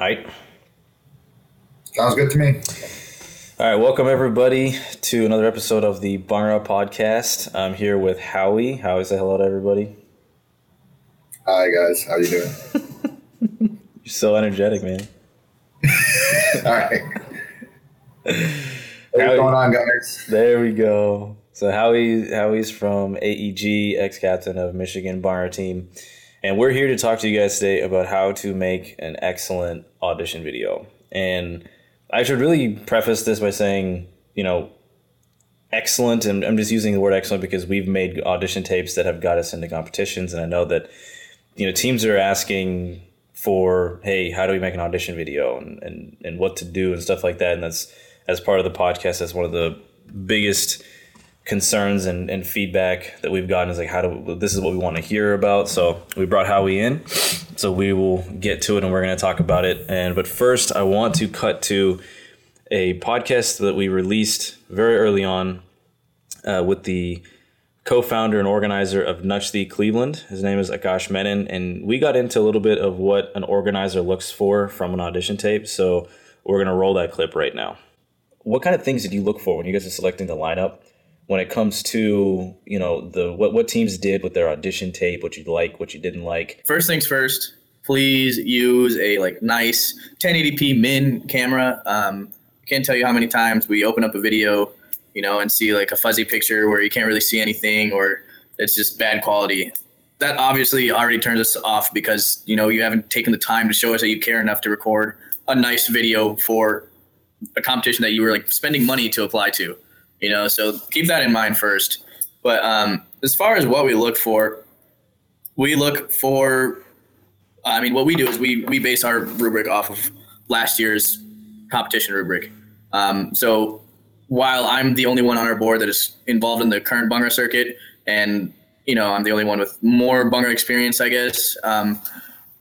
All right. Sounds good to me. All right, welcome everybody to another episode of the Bhangra podcast. I'm here with Howie. Howie, say hello to everybody. Hi guys, how you doing? You're so energetic, man. All right. What's going on, guys? There we go. So Howie, Howie's from AEG, ex-captain of Michigan Bhangra team, and we're here to talk to you guys today about how to make an excellent audition video. And I should really preface this by saying, you know, excellent, and I'm just using the word excellent because we've made audition tapes that have got us into competitions, and I know that, you know, teams are asking for, hey, how do we make an audition video and, and, and what to do and stuff like that. And that's, as part of the podcast, that's one of the biggest concerns and, and feedback that we've gotten is like how do this is what we want to hear about so we brought howie in so we will get to it and we're going to talk about it and but first i want to cut to a podcast that we released very early on uh, with the co-founder and organizer of Nuchthee Cleveland. His name is Akash Menon, and we got into a little bit of what an organizer looks for from an audition tape. So we're gonna roll that clip right now. What kind of things did you look for when you guys are selecting the lineup? When it comes to you know the what what teams did with their audition tape, what you like, what you didn't like. First things first, please use a like nice 1080p min camera. Um, can't tell you how many times we open up a video you know, and see like a fuzzy picture where you can't really see anything or it's just bad quality. That obviously already turns us off because, you know, you haven't taken the time to show us that you care enough to record a nice video for a competition that you were like spending money to apply to, you know, so keep that in mind first. But um, as far as what we look for, we look for, I mean, what we do is we, we base our rubric off of last year's competition rubric. Um, so while I'm the only one on our board that is involved in the current Bhangra circuit, and you know I'm the only one with more Bhangra experience, I guess. Um,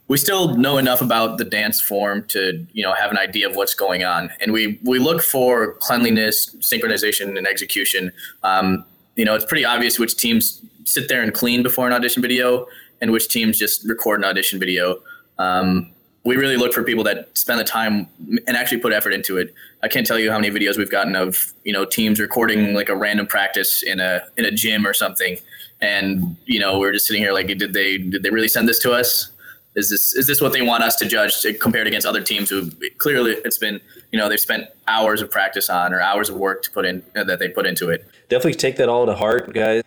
we still know enough about the dance form to you know have an idea of what's going on, and we we look for cleanliness, synchronization, and execution. Um, you know, it's pretty obvious which teams sit there and clean before an audition video, and which teams just record an audition video. Um, we really look for people that spend the time and actually put effort into it. I can't tell you how many videos we've gotten of you know teams recording like a random practice in a in a gym or something, and you know we're just sitting here like, did they did they really send this to us? Is this is this what they want us to judge to, compared against other teams who clearly it's been you know they've spent hours of practice on or hours of work to put in uh, that they put into it. Definitely take that all to heart, guys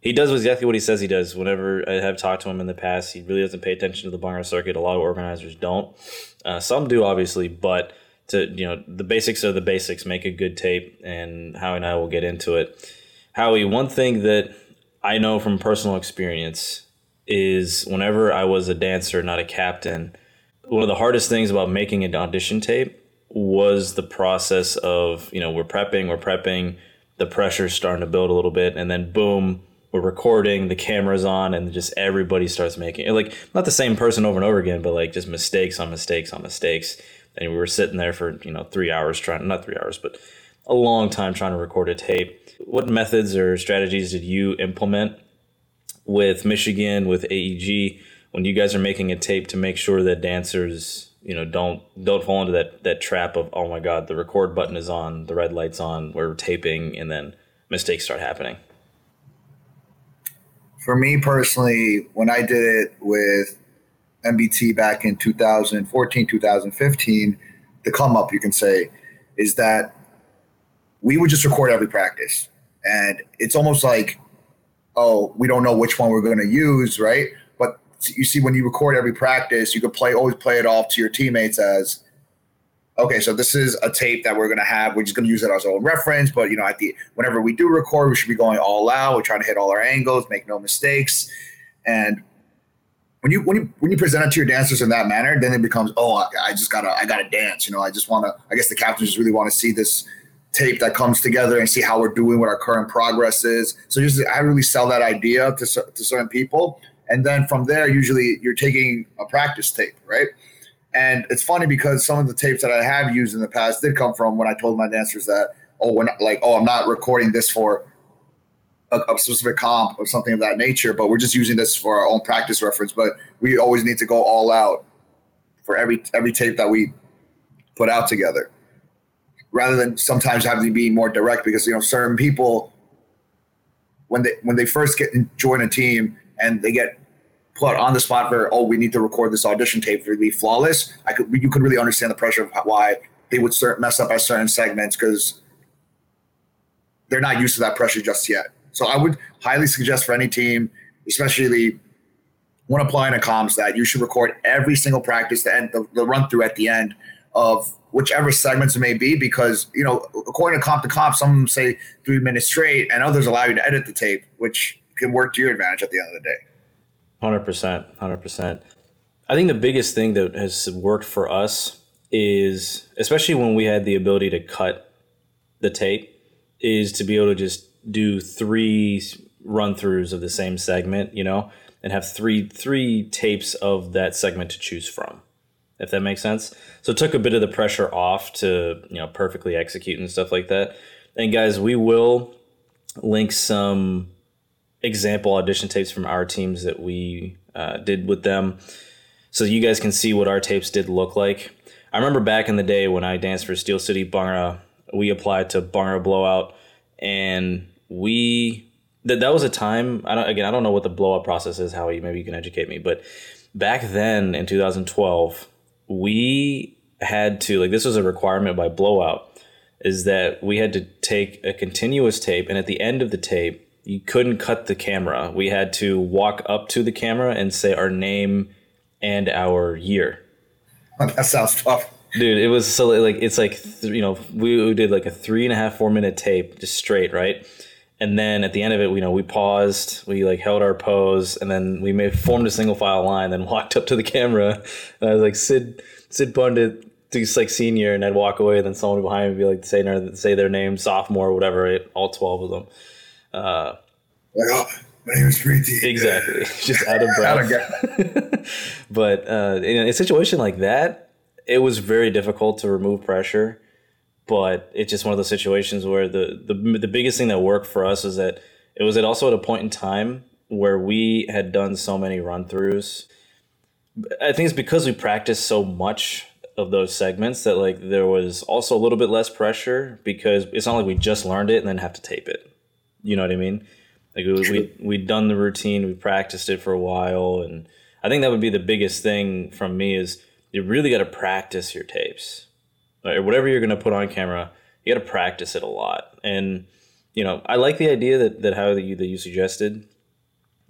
he does exactly what he says he does. Whenever I have talked to him in the past, he really doesn't pay attention to the Bhangra circuit. A lot of organizers don't. Uh, some do, obviously, but to you know, the basics are the basics. Make a good tape, and Howie and I will get into it. Howie, one thing that I know from personal experience is whenever I was a dancer, not a captain, one of the hardest things about making an audition tape was the process of you know we're prepping, we're prepping, the pressure's starting to build a little bit, and then boom we're recording, the camera's on, and just everybody starts making it. like not the same person over and over again, but like just mistakes on mistakes on mistakes. And we were sitting there for you know three hours trying, not three hours, but a long time trying to record a tape. What methods or strategies did you implement with Michigan, with AEG, when you guys are making a tape to make sure that dancers, you know, don't don't fall into that that trap of oh my god, the record button is on, the red light's on, we're taping, and then mistakes start happening for me personally, when I did it with MBT back in 2014, 2015, the come up, you can say, is that we would just record every practice. And it's almost like, oh, we don't know which one we're going to use, right? But you see, when you record every practice, you could play, always play it off to your teammates as, okay, so this is a tape that we're going to have. We're just going to use it as our own reference. But you know, at the whenever we do record, we should be going all out. We're trying to hit all our angles, make no mistakes. And when you when you when you present it to your dancers in that manner, then it becomes, oh, I, I just gotta I gotta dance. You know, I just want to. I guess the captains just really want to see this tape that comes together and see how we're doing, what our current progress is. So just I really sell that idea to to certain people, and then from there, usually you're taking a practice tape, right? And it's funny because some of the tapes that I have used in the past did come from when I told my dancers that, oh, when like, oh, I'm not recording this for a, a, specific comp or something of that nature, but we're just using this for our own practice reference. But we always need to go all out for every every tape that we put out together, rather than sometimes having to be more direct because you know certain people when they when they first get join a team and they get put on the spot for oh we need to record this audition tape to be flawless i could you could really understand the pressure of why they would start mess up at certain segments because they're not used to that pressure just yet. So i would highly suggest for any team especially when applying to comms that you should record every single practice to end the, the run through at the end of whichever segments it may be because you know according to comp to comp some say three minutes straight and others allow you to edit the tape which can work to your advantage at the end of the day Hundred percent, hundred percent. I think the biggest thing that has worked for us is, especially when we had the ability to cut the tape, is to be able to just do three run throughs of the same segment, you know, and have three three tapes of that segment to choose from. If that makes sense. So it took a bit of the pressure off to, you know, perfectly execute and stuff like that. And guys, we will link some example audition tapes from our teams that we uh, did with them so you guys can see what our tapes did look like. I remember back in the day when I danced for Steel City Bhangra, we applied to Bhangra Blowout, and we that that was a time. I don't again. I don't know what the blowout process is. Howie, maybe you can educate me. But back then in 2012, we had to like this was a requirement by Blowout, is that we had to take a continuous tape, and at the end of the tape, you couldn't cut the camera. We had to walk up to the camera and say our name and our year. that sounds tough Dude, it was so like it's like th- you know we, we did like a three and a half four minute tape just straight right, and then at the end of it you know we paused we like held our pose and then we made formed a single file line then walked up to the camera and I was like Sid Sid Pandit just like senior and I'd walk away and then someone behind me would be like say their say their name sophomore whatever right? all twelve of them. Uh, like my name is Preeti Exactly. Just out of I don't breath. but uh, in a situation like that, it was very difficult to remove pressure. But it's just one of those situations where the, the the biggest thing that worked for us is that it was at also at a point in time where we had done so many run throughs. I think it's because we practiced so much of those segments that like there was also a little bit less pressure because it's not like we just learned it and then have to tape it. You know what I mean? Like we, we we'd done the routine, we practiced it for a while, and I think that would be the biggest thing from me is you really got to practice your tapes, or whatever you're going to put on camera. You got to practice it a lot, and you know I like the idea that that how that you that you suggested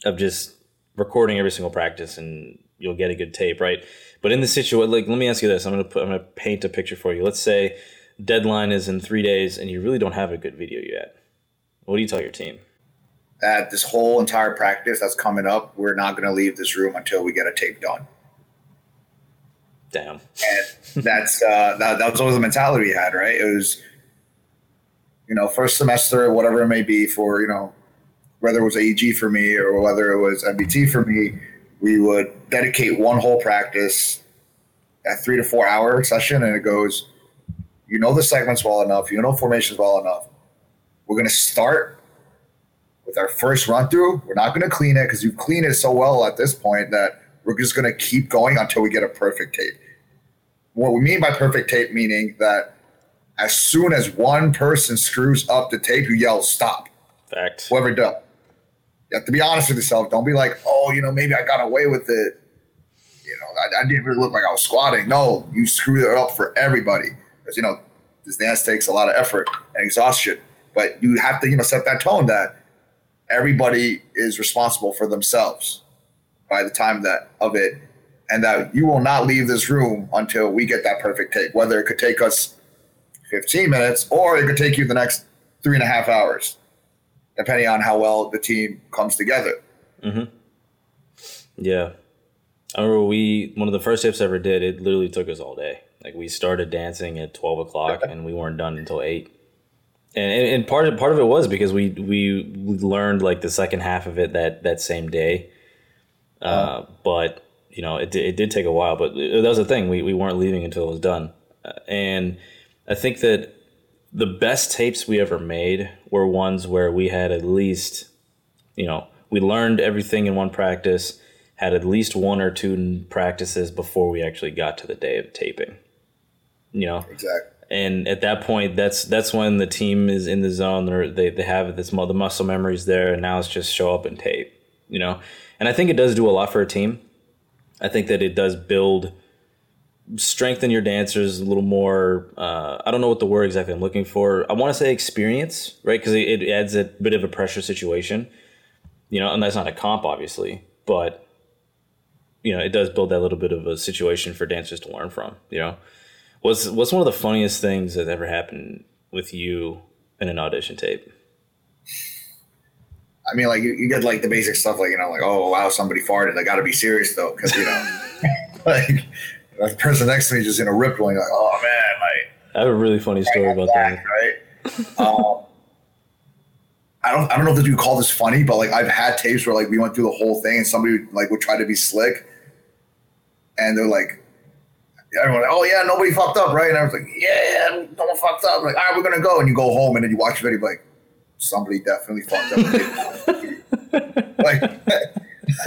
of just recording every single practice and you'll get a good tape, right? But in the situation, like let me ask you this: I'm gonna put I'm gonna paint a picture for you. Let's say deadline is in three days and you really don't have a good video yet. What do you tell your team? that this whole entire practice that's coming up we're not going to leave this room until we get a tape done Damn. and that's uh, that, that was always the mentality we had, right? It was, you know, first semester, whatever it may be, for you know, whether it was AEG for me or whether it was MBT for me, we would dedicate one whole practice, a three to four hour session, and it goes, you know, the segments well enough, you know, formations well enough. We're to start with our first run through. We're not to clean it because you clean it so well at this point that we're just going to keep going until we get a perfect tape. What we mean by perfect tape, meaning that as soon as one person screws up the tape, you yell stop. Fact. Whoever does. You have to be honest with yourself. Don't be like, oh, you know, maybe I got away with it. You know, I, I didn't really look like I was squatting. No, you screwed it up for everybody. Because, you know, this dance takes a lot of effort and exhaustion. But you have to, you know, set that tone that everybody is responsible for themselves by the time that of it and that you will not leave this room until we get that perfect take whether it could take us 15 minutes or it could take you the next three and a half hours depending on how well the team comes together mm-hmm. Yeah. I remember we one of the first tips I ever did. It literally took us all day. Like we started dancing at twelve o'clock and we weren't done until eight. And, and, and part of part of it was because we we learned like the second half of it that that same day. Uh, but you know it, did- it did take a while. But that was the thing. We we weren't leaving until it was done. Uh, and I think that the best tapes we ever made were ones where we had at least you know, we learned everything in one practice, had at least one or two practices before we actually got to the day of taping. You know, Exactly. and at that point, that's that's when the team is in the zone. Or they they have this the muscle memories there, and now it's just show up and tape. You know, and I think it does do a lot for a team. I think that it does build strengthen your dancers a little more. Uh, I don't know what the word exactly I'm looking for. I want to say experience, right? Because it, it adds a bit of a pressure situation. You know, and that's not a comp, obviously, but you know, it does build that little bit of a situation for dancers to learn from. You know, what's what's one of the funniest things that ever happened with you in an audition tape? I mean, like you, you get like the basic stuff, like you know, like oh wow, somebody farted. I got to be serious though, because you know, like the person next to me just in a ripped one, like oh man, like I have a really funny story about that. right? um, I don't, I don't know if you call this funny, but like I've had tapes where like we went through the whole thing and somebody like would try to be slick, and they're like, everyone, oh yeah, nobody fucked up, right? And I was like, yeah, no one fucked up. Like, all right, we're gonna go, and you go home, and then you watch the video, like somebody definitely fucked up. like,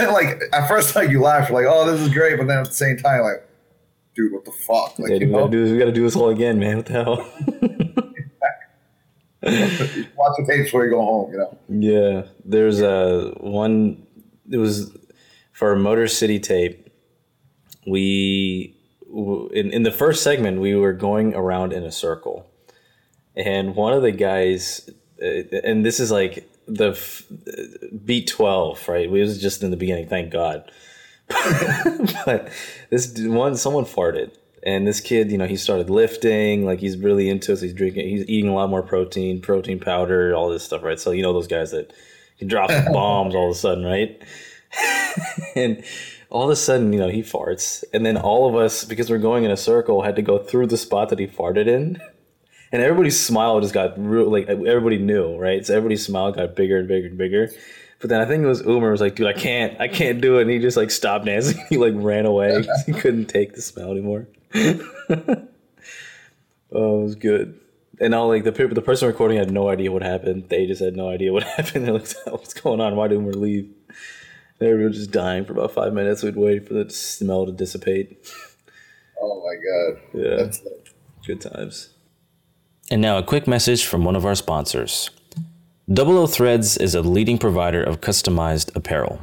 like at first, like you laugh, you're like, oh, this is great, but then at the same time, like, dude, what the fuck? Like, Yeah, you dude, we gotta do this. We gotta do this all again, man. What the hell? watch the tapes before you go home, you know. Yeah, there's a one. It was for a Motor City tape. We in in the first segment we were going around in a circle, and one of the guys, uh, Uh, and this is like the f- beat twelve, right? We was just in the beginning, thank God. but this one, someone farted, and this kid, you know, he started lifting, like he's really into it. So he's drinking, he's eating a lot more protein, protein powder, all this stuff, right? So you know those guys that can drop bombs all of a sudden, right? and all of a sudden, you know, he farts, and then all of us, because we're going in a circle, had to go through the spot that he farted in. And everybody's smile just got real, like everybody knew, right? So everybody's smile got bigger and bigger and bigger. But then I think it was Umer was like, dude, I can't, I can't do it. And he just like stopped dancing. He like ran away 'cause he couldn't take the smell anymore. oh, it was good. And all like the the person recording had no idea what happened. They just had no idea what happened. They're like, what's going on? Why did Umer leave? They were just dying for about five minutes. We'd wait for the smell to dissipate. Oh my god, Yeah. that's Good times. And now a quick message from one of our sponsors. Double O Threads is a leading provider of customized apparel.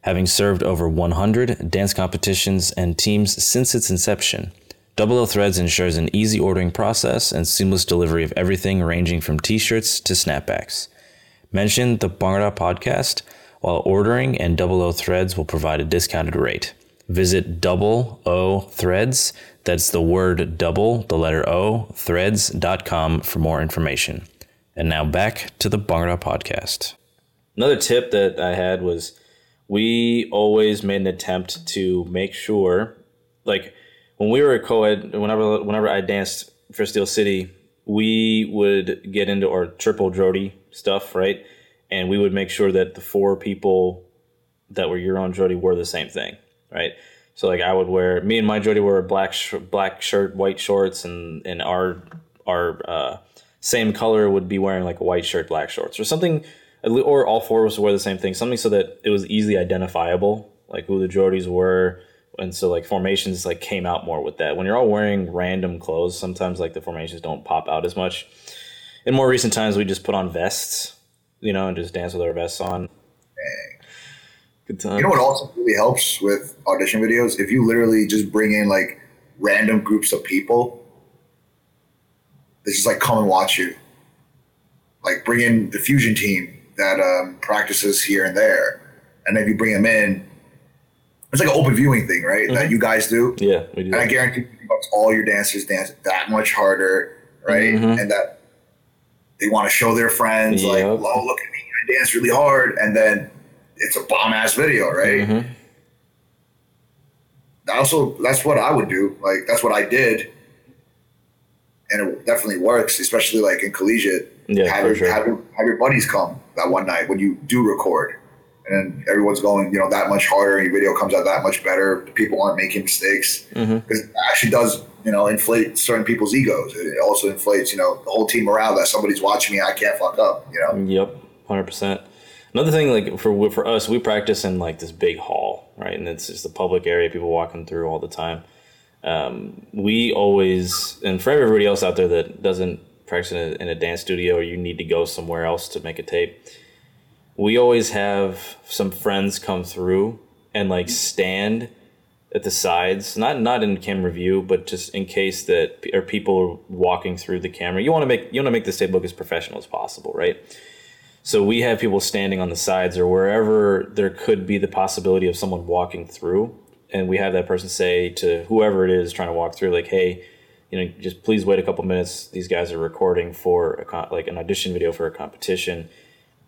Having served over 100 dance competitions and teams since its inception, Double O Threads ensures an easy ordering process and seamless delivery of everything ranging from t-shirts to snapbacks. Mention the Bhangra podcast while ordering and Double O Threads will provide a discounted rate. Visit Double O Threads, that's the word double, the letter O, threads.com for more information. And now back to the Bhangra podcast. Another tip that I had was we always made an attempt to make sure, like when we were a co-ed, whenever whenever I danced for Steel City, we would get into our triple Jodi stuff, right? And we would make sure that the four people that were your own Jodi were the same thing, right? So like I would wear me and my Jodi wore a black sh- black shirt, white shorts, and and our our uh, same color would be wearing like a white shirt, black shorts, or something, or all four of us would wear the same thing, something so that it was easily identifiable, like who the Jodis were, and so like formations like came out more with that. When you're all wearing random clothes, sometimes like the formations don't pop out as much. In more recent times, we just put on vests, you know, and just dance with our vests on. Good time. You know what also really helps with audition videos? If you literally just bring in like random groups of people that just like come and watch you. Like bring in the fusion team that um, practices here and there. And then you bring them in. It's like an open viewing thing, right? That you guys do. Yeah, we do. And I guarantee all your dancers dance that much harder, right? Mhm. And that they want to show their friends, like, Yep. oh, look at me, I dance really hard. And then it's a bomb ass video, right? Mhm. Also, that's what I would do. Like, that's what I did. And it definitely works, especially like in collegiate. Yeah, have, your, sure. have, your, have your buddies come that one night when you do record. And then everyone's going, you know, that much harder, and your video comes out that much better. People aren't making mistakes because it actually does, you know, inflate certain people's egos. It also inflates, you know, the whole team morale that somebody's watching me. I can't fuck up, you know. Yep, hundred percent. Another thing, like for for us, we practice in like this big hall, right? And it's just a public area, people walking through all the time. Um, we always, and for everybody else out there that doesn't practice in a, in a dance studio or you need to go somewhere else to make a tape, we always have some friends come through and like stand at the sides, not not in camera view, but just in case that are people walking through the camera. You want to make you want to make this tape look as professional as possible, right? So we have people standing on the sides or wherever there could be the possibility of someone walking through, and we have that person say to whoever it is trying to walk through, like, "Hey, you know, just please wait a couple minutes. These guys are recording for a con- like an audition video for a competition."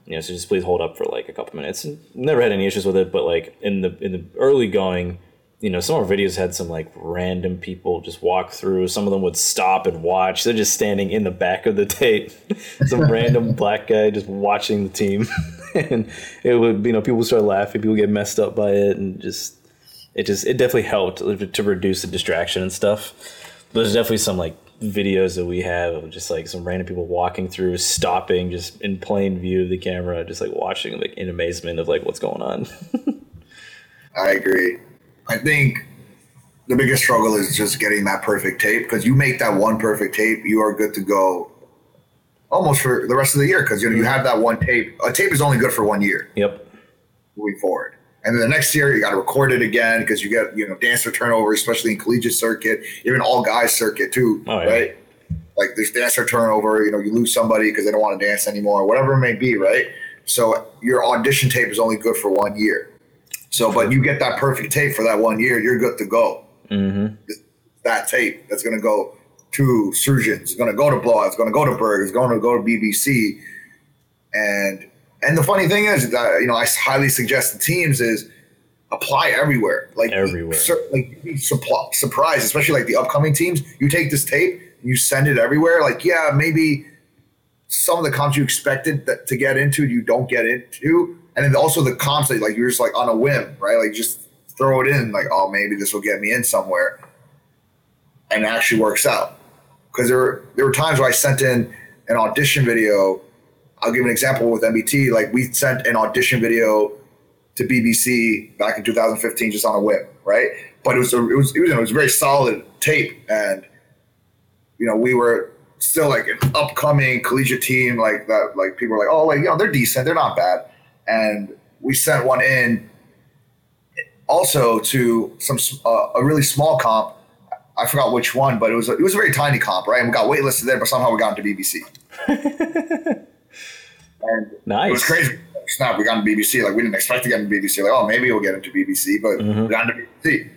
You know, so just please hold up for like a couple minutes. And never had any issues with it, but like in the in the early going, you know, some of our videos had some like random people just walk through. Some of them would stop and watch. They're just standing in the back of the tape. some random black guy just watching the team. and it would, you know, people start laughing. People get messed up by it. And just, it just, it definitely helped to reduce the distraction and stuff. But there's definitely some like videos that we have of just like some random people walking through, stopping just in plain view of the camera, just like watching like in amazement of like what's going on. I agree. I think the biggest struggle is just getting that perfect tape because you make that one perfect tape, you are good to go almost for the rest of the year because you know you mm-hmm. have that one tape. A tape is only good for one year. Yep. Moving forward. And then the next year you got to record it again because you get you know dancer turnover, especially in collegiate circuit, even all guys circuit too, oh, yeah. right? Like there's dancer turnover. You know, you lose somebody because they don't want to dance anymore, whatever it may be, right? So your audition tape is only good for one year. So, but you get that perfect tape for that one year, you're good to go. Mm-hmm. That tape that's going to go to surgeons, it's going to go to Blowout, it's going to go to Burgh, it's going to go to BBC, and and the funny thing is that you know I highly suggest the teams is apply everywhere, like everywhere, like be surprised, especially like the upcoming teams. You take this tape, you send it everywhere. Like yeah, maybe some of the comps you expected that, to get into, you don't get into and then also the comps like you're just like on a whim, right? Like just throw it in, like oh maybe this will get me in somewhere, and it actually works out. Because there were, there were times where I sent in an audition video. I'll give an example with MBT. Like we sent an audition video to BBC back in 2015 just on a whim, right? But it was a, it was it was, it was very solid tape, and you know we were still like an upcoming collegiate team, like that. Like people were like, oh, like you know they're decent, they're not bad and we sent one in also to some uh, a really small comp. I forgot which one, but it was a, it was a very tiny comp, right? And we got waitlisted there, but somehow we got into BBC. and nice. It was crazy. Snap, we got into BBC. Like we didn't expect to get into BBC. Like, oh, maybe we'll get into BBC, but mm-hmm. we got into BBC.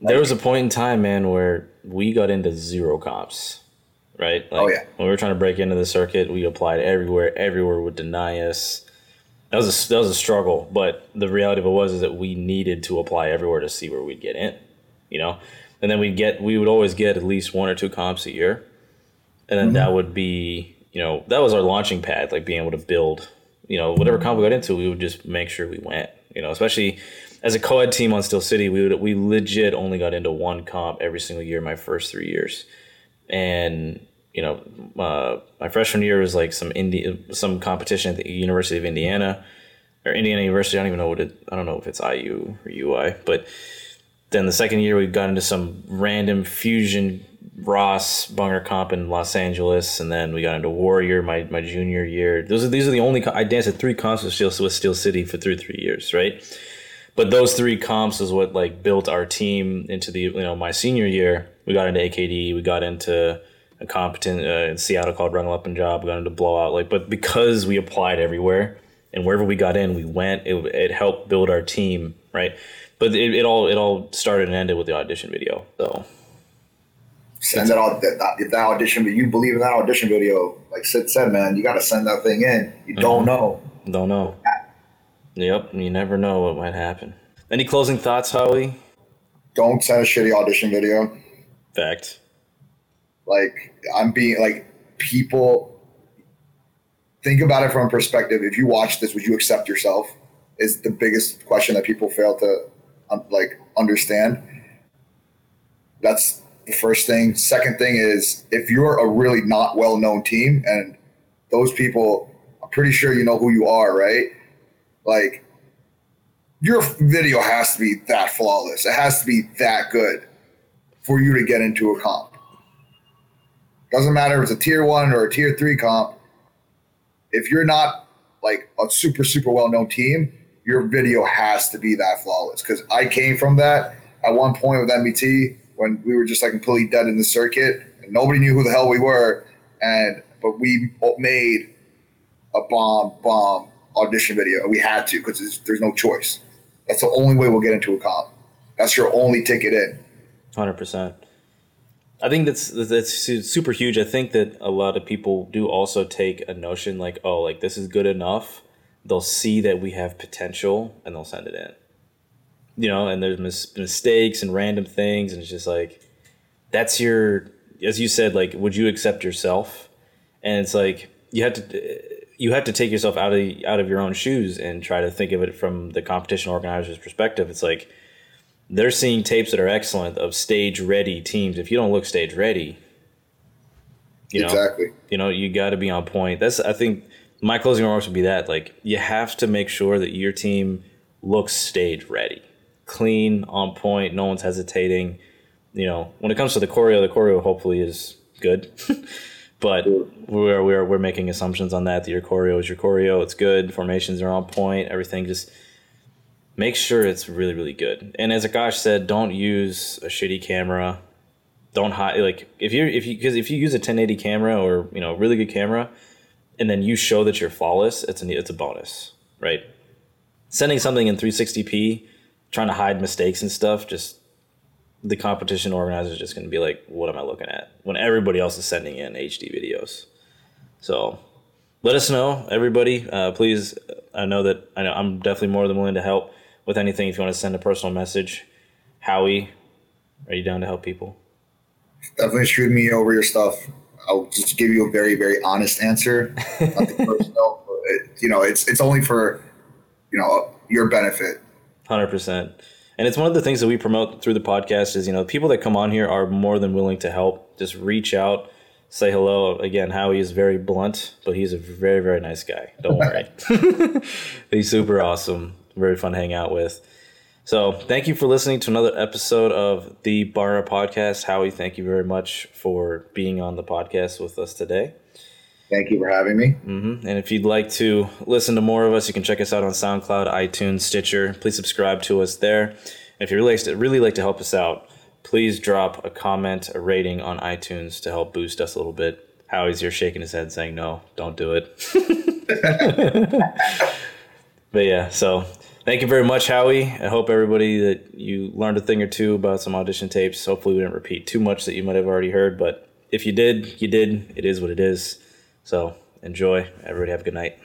There was a point in time, man, where we got into zero comps, right? Like, oh yeah. When we were trying to break into the circuit, we applied everywhere. Everywhere would deny us that was a, that was a struggle. But the reality of it was is that we needed to apply everywhere to see where we'd get in, you know. And then we'd get we would always get at least one or two comps a year, and then mm-hmm. that would be you know that was our launching pad, like being able to build you know whatever comp we got into, we would just make sure we went, you know, especially as a co-ed team on Steel City, we would we legit only got into one comp every single year my first three years, and you know, uh, my freshman year was like some Indi- some competition at the University of Indiana or Indiana University. I don't even know what it. I don't know if it's IU or UI. But then the second year we got into some random fusion Ross Bhangra comp in Los Angeles, and then we got into Warrior my, my junior year. Those are these are the only I danced at three comps with Steel, with Steel City for through three years, right? But those three comps is what like built our team into the you know my senior year. We got into AKD, we got into a competent uh, in Seattle called Run Up and Job. We got into blowout like, but because we applied everywhere and wherever we got in, we went. It, it helped build our team, right? But it, it all it all started and ended with the audition video. So send that, that if that audition, but you believe in that audition video, like Sid said, man, you got to send that thing in. You mm-hmm. don't know. Don't know. Yep, you never know what might happen. Any closing thoughts, Howie? Don't send a shitty audition video. Fact. Like I'm being like people think about it from a perspective. If you watch this, would you accept yourself? Is the biggest question that people fail to um, like understand. That's the first thing. Second thing is if you're a really not well known team and those people are pretty sure you know who you are, right? Like, your video has to be that flawless. It has to be that good for you to get into a comp. Doesn't matter if it's a tier one or a tier three comp. If you're not like a super, super well known team, your video has to be that flawless. Because I came from that at one point with MBT when we were just like completely dead in the circuit and nobody knew who the hell we were. And but we made a bomb, bomb audition video. We had to because there's, there's no choice. That's the only way we'll get into a comp. That's your only ticket in. Hundred percent. I think that's that's super huge. I think that a lot of people do also take a notion like, oh, like this is good enough. They'll see that we have potential and they'll send it in. You know, and there's mis- mistakes and random things, and it's just like that's your, as you said, like, would you accept yourself? And it's like you have to you have to take yourself out of out of your own shoes and try to think of it from the competition organizer's perspective. It's like they're seeing tapes that are excellent of stage ready teams. If you don't look stage ready, you know, exactly. You know, you got to be on point. That's I think my closing remarks would be that like you have to make sure that your team looks stage ready, clean, on point. No one's hesitating. You know, when it comes to the choreo, the choreo hopefully is good. but we're, we're we're making assumptions on that. That your choreo is your choreo. It's good. Formations are on point. Everything just make sure it's really really good. And as Akash said, don't use a shitty camera. Don't hide like if you if you because if you use a 1080 camera or you know really good camera, and then you show that you're flawless, it's a it's a bonus, right? Sending something in 360p, trying to hide mistakes and stuff, just the competition organizer is just going to be like, what am I looking at? When everybody else is sending in HD videos. So let us know, everybody. Uh, please, I know that I know I'm definitely more than willing to help with anything. If you want to send a personal message, Howie, are you down to help people? Definitely shoot me over your stuff. I'll just give you a very, very honest answer. Nothing personal. It, you know, it's it's only for you know your benefit. Hundred percent. And it's one of the things that we promote through the podcast is you know people that come on here are more than willing to help. Just reach out, say hello. Again, Howie is very blunt, but he's a very very nice guy. Don't worry. he's super awesome. Very fun to hang out with. So thank you for listening to another episode of the Bhangra Podcast. Howie, thank you very much for being on the podcast with us today. Thank you for having me. Mm-hmm. And if you'd like to listen to more of us, you can check us out on SoundCloud, iTunes, Stitcher. Please subscribe to us there. And if you really, really like to help us out, please drop a comment, a rating on iTunes to help boost us a little bit. Howie's here shaking his head saying, no, don't do it. but yeah, so thank you very much, Howie. I hope everybody that you learned a thing or two about some audition tapes. Hopefully, we didn't repeat too much that you might have already heard, but if you did, you did. It is what it is. So enjoy. Everybody have a good night.